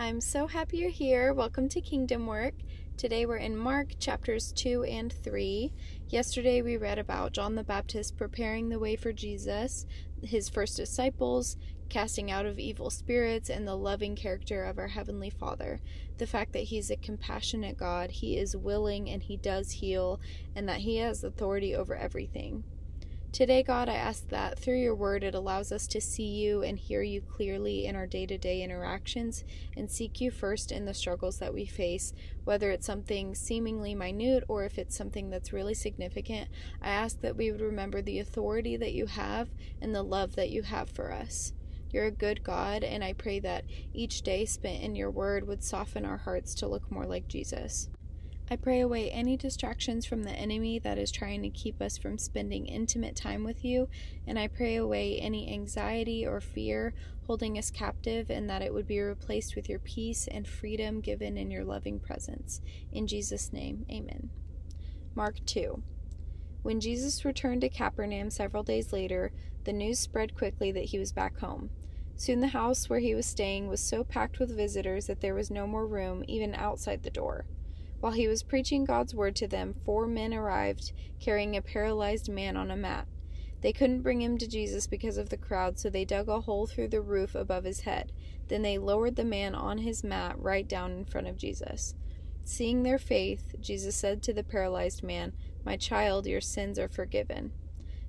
I'm so happy you're here. Welcome to Kingdom Work. Today we're in Mark chapters 2 and 3. Yesterday we read about John the Baptist preparing the way for Jesus, his first disciples, casting out of evil spirits, and the loving character of our Heavenly Father. The fact that He's a compassionate God, He is willing and He does heal, and that He has authority over everything. Today, God, I ask that through your word it allows us to see you and hear you clearly in our day to day interactions and seek you first in the struggles that we face, whether it's something seemingly minute or if it's something that's really significant. I ask that we would remember the authority that you have and the love that you have for us. You're a good God, and I pray that each day spent in your word would soften our hearts to look more like Jesus. I pray away any distractions from the enemy that is trying to keep us from spending intimate time with you, and I pray away any anxiety or fear holding us captive, and that it would be replaced with your peace and freedom given in your loving presence. In Jesus' name, amen. Mark 2. When Jesus returned to Capernaum several days later, the news spread quickly that he was back home. Soon the house where he was staying was so packed with visitors that there was no more room even outside the door. While he was preaching God's word to them, four men arrived carrying a paralyzed man on a mat. They couldn't bring him to Jesus because of the crowd, so they dug a hole through the roof above his head. Then they lowered the man on his mat right down in front of Jesus. Seeing their faith, Jesus said to the paralyzed man, My child, your sins are forgiven.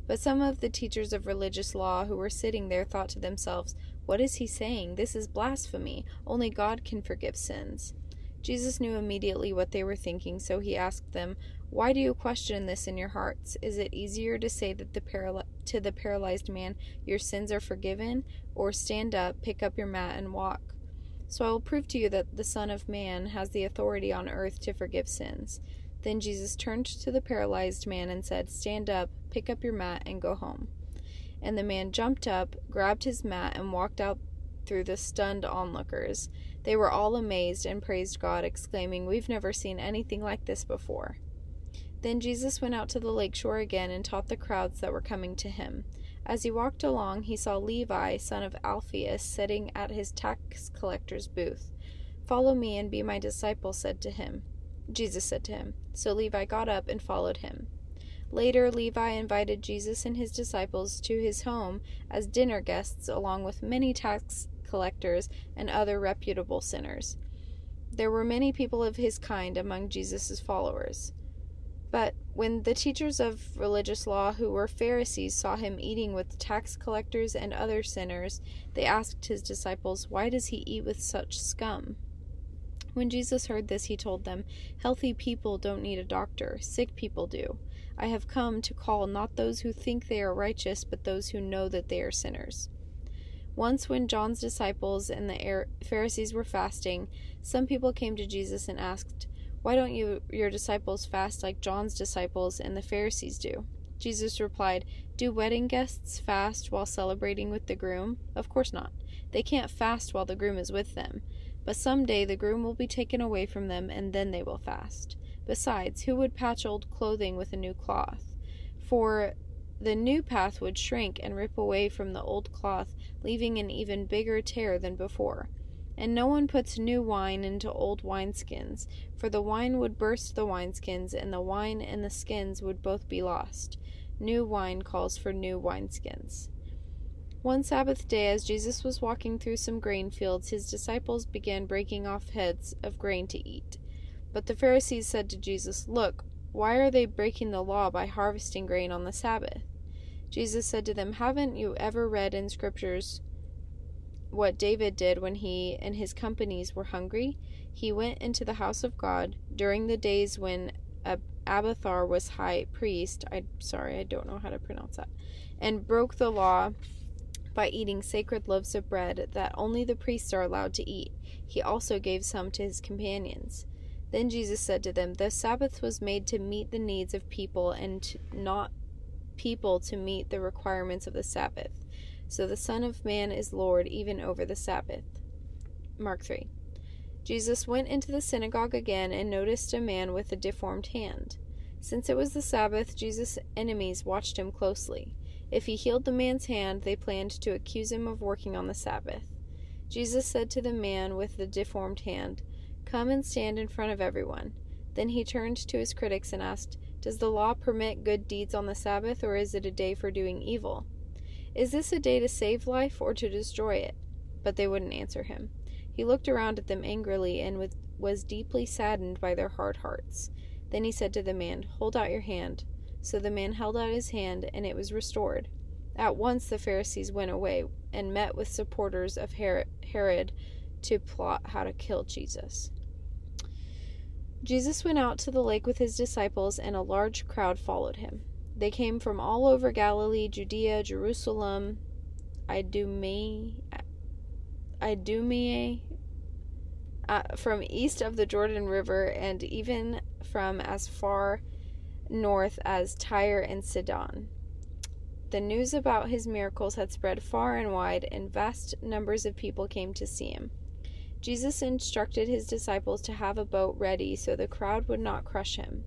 But some of the teachers of religious law who were sitting there thought to themselves, What is he saying? This is blasphemy. Only God can forgive sins. Jesus knew immediately what they were thinking, so he asked them, Why do you question this in your hearts? Is it easier to say that the paral- to the paralyzed man, Your sins are forgiven, or stand up, pick up your mat, and walk? So I will prove to you that the Son of Man has the authority on earth to forgive sins. Then Jesus turned to the paralyzed man and said, Stand up, pick up your mat, and go home. And the man jumped up, grabbed his mat, and walked out through the stunned onlookers. They were all amazed and praised God, exclaiming, We've never seen anything like this before. Then Jesus went out to the lake shore again and taught the crowds that were coming to him. As he walked along, he saw Levi, son of Alphaeus, sitting at his tax collector's booth. Follow me and be my disciple, said to him. Jesus said to him. So Levi got up and followed him. Later, Levi invited Jesus and his disciples to his home as dinner guests, along with many tax collectors and other reputable sinners. There were many people of his kind among Jesus' followers. But when the teachers of religious law, who were Pharisees, saw him eating with tax collectors and other sinners, they asked his disciples, Why does he eat with such scum? When Jesus heard this, he told them, Healthy people don't need a doctor, sick people do. I have come to call not those who think they are righteous, but those who know that they are sinners. Once, when John's disciples and the Pharisees were fasting, some people came to Jesus and asked, Why don't you, your disciples fast like John's disciples and the Pharisees do? Jesus replied, Do wedding guests fast while celebrating with the groom? Of course not. They can't fast while the groom is with them. But some day the groom will be taken away from them, and then they will fast. Besides, who would patch old clothing with a new cloth? For the new path would shrink and rip away from the old cloth, leaving an even bigger tear than before. And no one puts new wine into old wineskins, for the wine would burst the wineskins, and the wine and the skins would both be lost. New wine calls for new wineskins. One Sabbath day, as Jesus was walking through some grain fields, his disciples began breaking off heads of grain to eat. But the Pharisees said to Jesus, Look, why are they breaking the law by harvesting grain on the Sabbath? Jesus said to them, Haven't you ever read in scriptures what David did when he and his companies were hungry? He went into the house of God during the days when Abiathar was high priest. I'm sorry, I don't know how to pronounce that. And broke the law by eating sacred loaves of bread that only the priests are allowed to eat. He also gave some to his companions. Then Jesus said to them, The Sabbath was made to meet the needs of people and not people to meet the requirements of the Sabbath. So the Son of Man is Lord even over the Sabbath. Mark 3. Jesus went into the synagogue again and noticed a man with a deformed hand. Since it was the Sabbath, Jesus' enemies watched him closely. If he healed the man's hand, they planned to accuse him of working on the Sabbath. Jesus said to the man with the deformed hand, Come and stand in front of everyone. Then he turned to his critics and asked, Does the law permit good deeds on the Sabbath, or is it a day for doing evil? Is this a day to save life or to destroy it? But they wouldn't answer him. He looked around at them angrily and was deeply saddened by their hard hearts. Then he said to the man, Hold out your hand. So the man held out his hand, and it was restored. At once the Pharisees went away and met with supporters of Herod to plot how to kill Jesus. Jesus went out to the lake with his disciples, and a large crowd followed him. They came from all over Galilee, Judea, Jerusalem, Idumea, Idumea uh, from east of the Jordan River, and even from as far north as Tyre and Sidon. The news about his miracles had spread far and wide, and vast numbers of people came to see him. Jesus instructed his disciples to have a boat ready so the crowd would not crush him.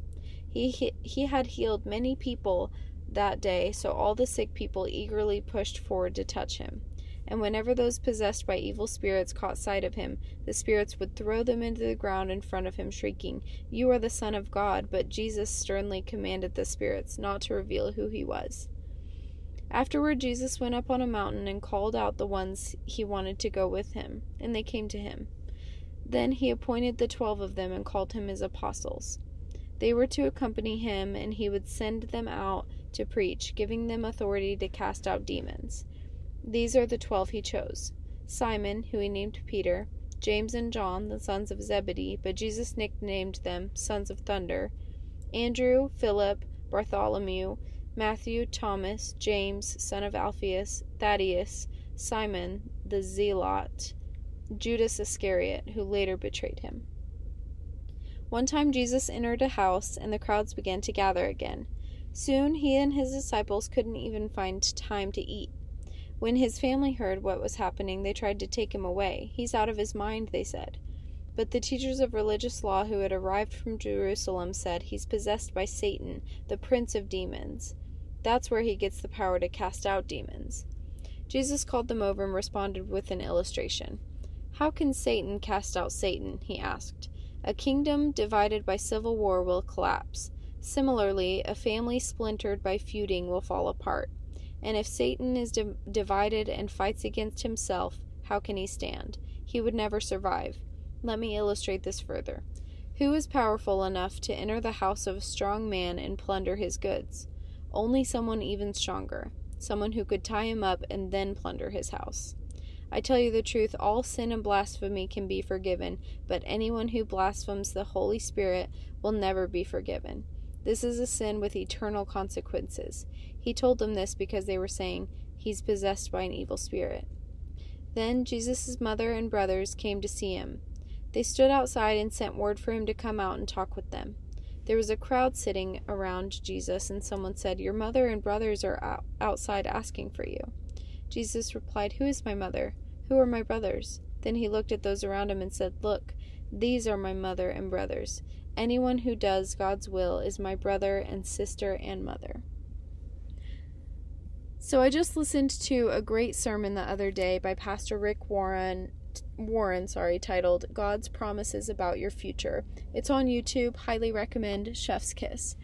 He, he, had healed many people that day, so all the sick people eagerly pushed forward to touch him. And whenever those possessed by evil spirits caught sight of him, the spirits would throw them into the ground in front of him, shrieking, You are the Son of God. But Jesus sternly commanded the spirits not to reveal who he was. Afterward, Jesus went up on a mountain and called out the ones he wanted to go with him, and they came to him. Then he appointed the twelve of them and called him his apostles. They were to accompany him, and he would send them out to preach, giving them authority to cast out demons. These are the twelve he chose Simon, who he named Peter, James and John, the sons of Zebedee, but Jesus nicknamed them sons of thunder, Andrew, Philip, Bartholomew, Matthew, Thomas, James, son of Alphaeus, Thaddeus, Simon the Zealot, Judas Iscariot, who later betrayed him. One time Jesus entered a house, and the crowds began to gather again. Soon he and his disciples couldn't even find time to eat. When his family heard what was happening, they tried to take him away. He's out of his mind, they said. But the teachers of religious law who had arrived from Jerusalem said, He's possessed by Satan, the prince of demons. That's where he gets the power to cast out demons. Jesus called them over and responded with an illustration. How can Satan cast out Satan? he asked. A kingdom divided by civil war will collapse. Similarly, a family splintered by feuding will fall apart. And if Satan is di- divided and fights against himself, how can he stand? He would never survive. Let me illustrate this further. Who is powerful enough to enter the house of a strong man and plunder his goods? Only someone even stronger, someone who could tie him up and then plunder his house. I tell you the truth, all sin and blasphemy can be forgiven, but anyone who blasphemes the Holy Spirit will never be forgiven. This is a sin with eternal consequences. He told them this because they were saying, He's possessed by an evil spirit. Then Jesus' mother and brothers came to see him. They stood outside and sent word for him to come out and talk with them. There was a crowd sitting around Jesus, and someone said, Your mother and brothers are out- outside asking for you. Jesus replied, Who is my mother? Who are my brothers? Then he looked at those around him and said, Look, these are my mother and brothers. Anyone who does God's will is my brother and sister and mother. So I just listened to a great sermon the other day by Pastor Rick Warren Warren, sorry, titled God's Promises About Your Future. It's on YouTube. Highly recommend Chef's Kiss.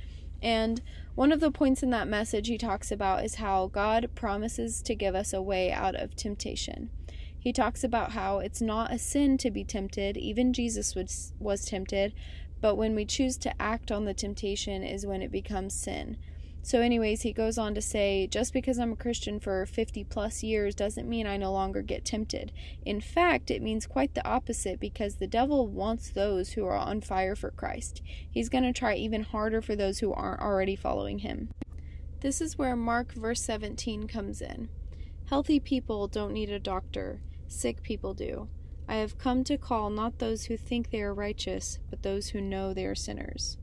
And one of the points in that message he talks about is how God promises to give us a way out of temptation. He talks about how it's not a sin to be tempted, even Jesus was, was tempted, but when we choose to act on the temptation is when it becomes sin. So, anyways, he goes on to say, just because I'm a Christian for 50 plus years doesn't mean I no longer get tempted. In fact, it means quite the opposite because the devil wants those who are on fire for Christ. He's going to try even harder for those who aren't already following him. This is where Mark verse 17 comes in. Healthy people don't need a doctor, sick people do. I have come to call not those who think they are righteous, but those who know they are sinners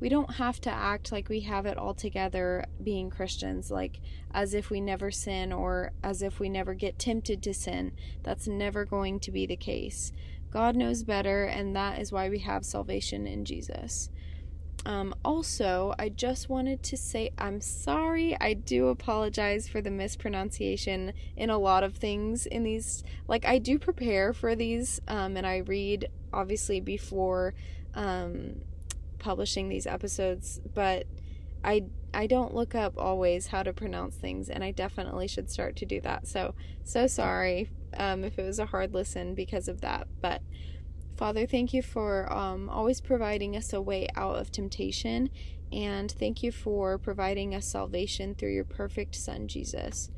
we don't have to act like we have it all together being Christians, like as if we never sin or as if we never get tempted to sin. That's never going to be the case. God knows better, and that is why we have salvation in Jesus. Um, also, I just wanted to say I'm sorry. I do apologize for the mispronunciation in a lot of things in these. Like, I do prepare for these, um, and I read obviously before um, publishing these episodes, but I I don't look up always how to pronounce things, and I definitely should start to do that. So so sorry um, if it was a hard listen because of that, but. Father, thank you for um, always providing us a way out of temptation, and thank you for providing us salvation through your perfect Son, Jesus.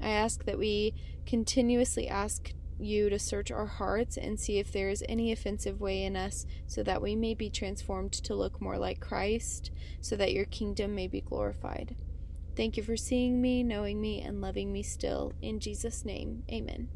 I ask that we continuously ask you to search our hearts and see if there is any offensive way in us, so that we may be transformed to look more like Christ, so that your kingdom may be glorified. Thank you for seeing me, knowing me, and loving me still. In Jesus' name, amen.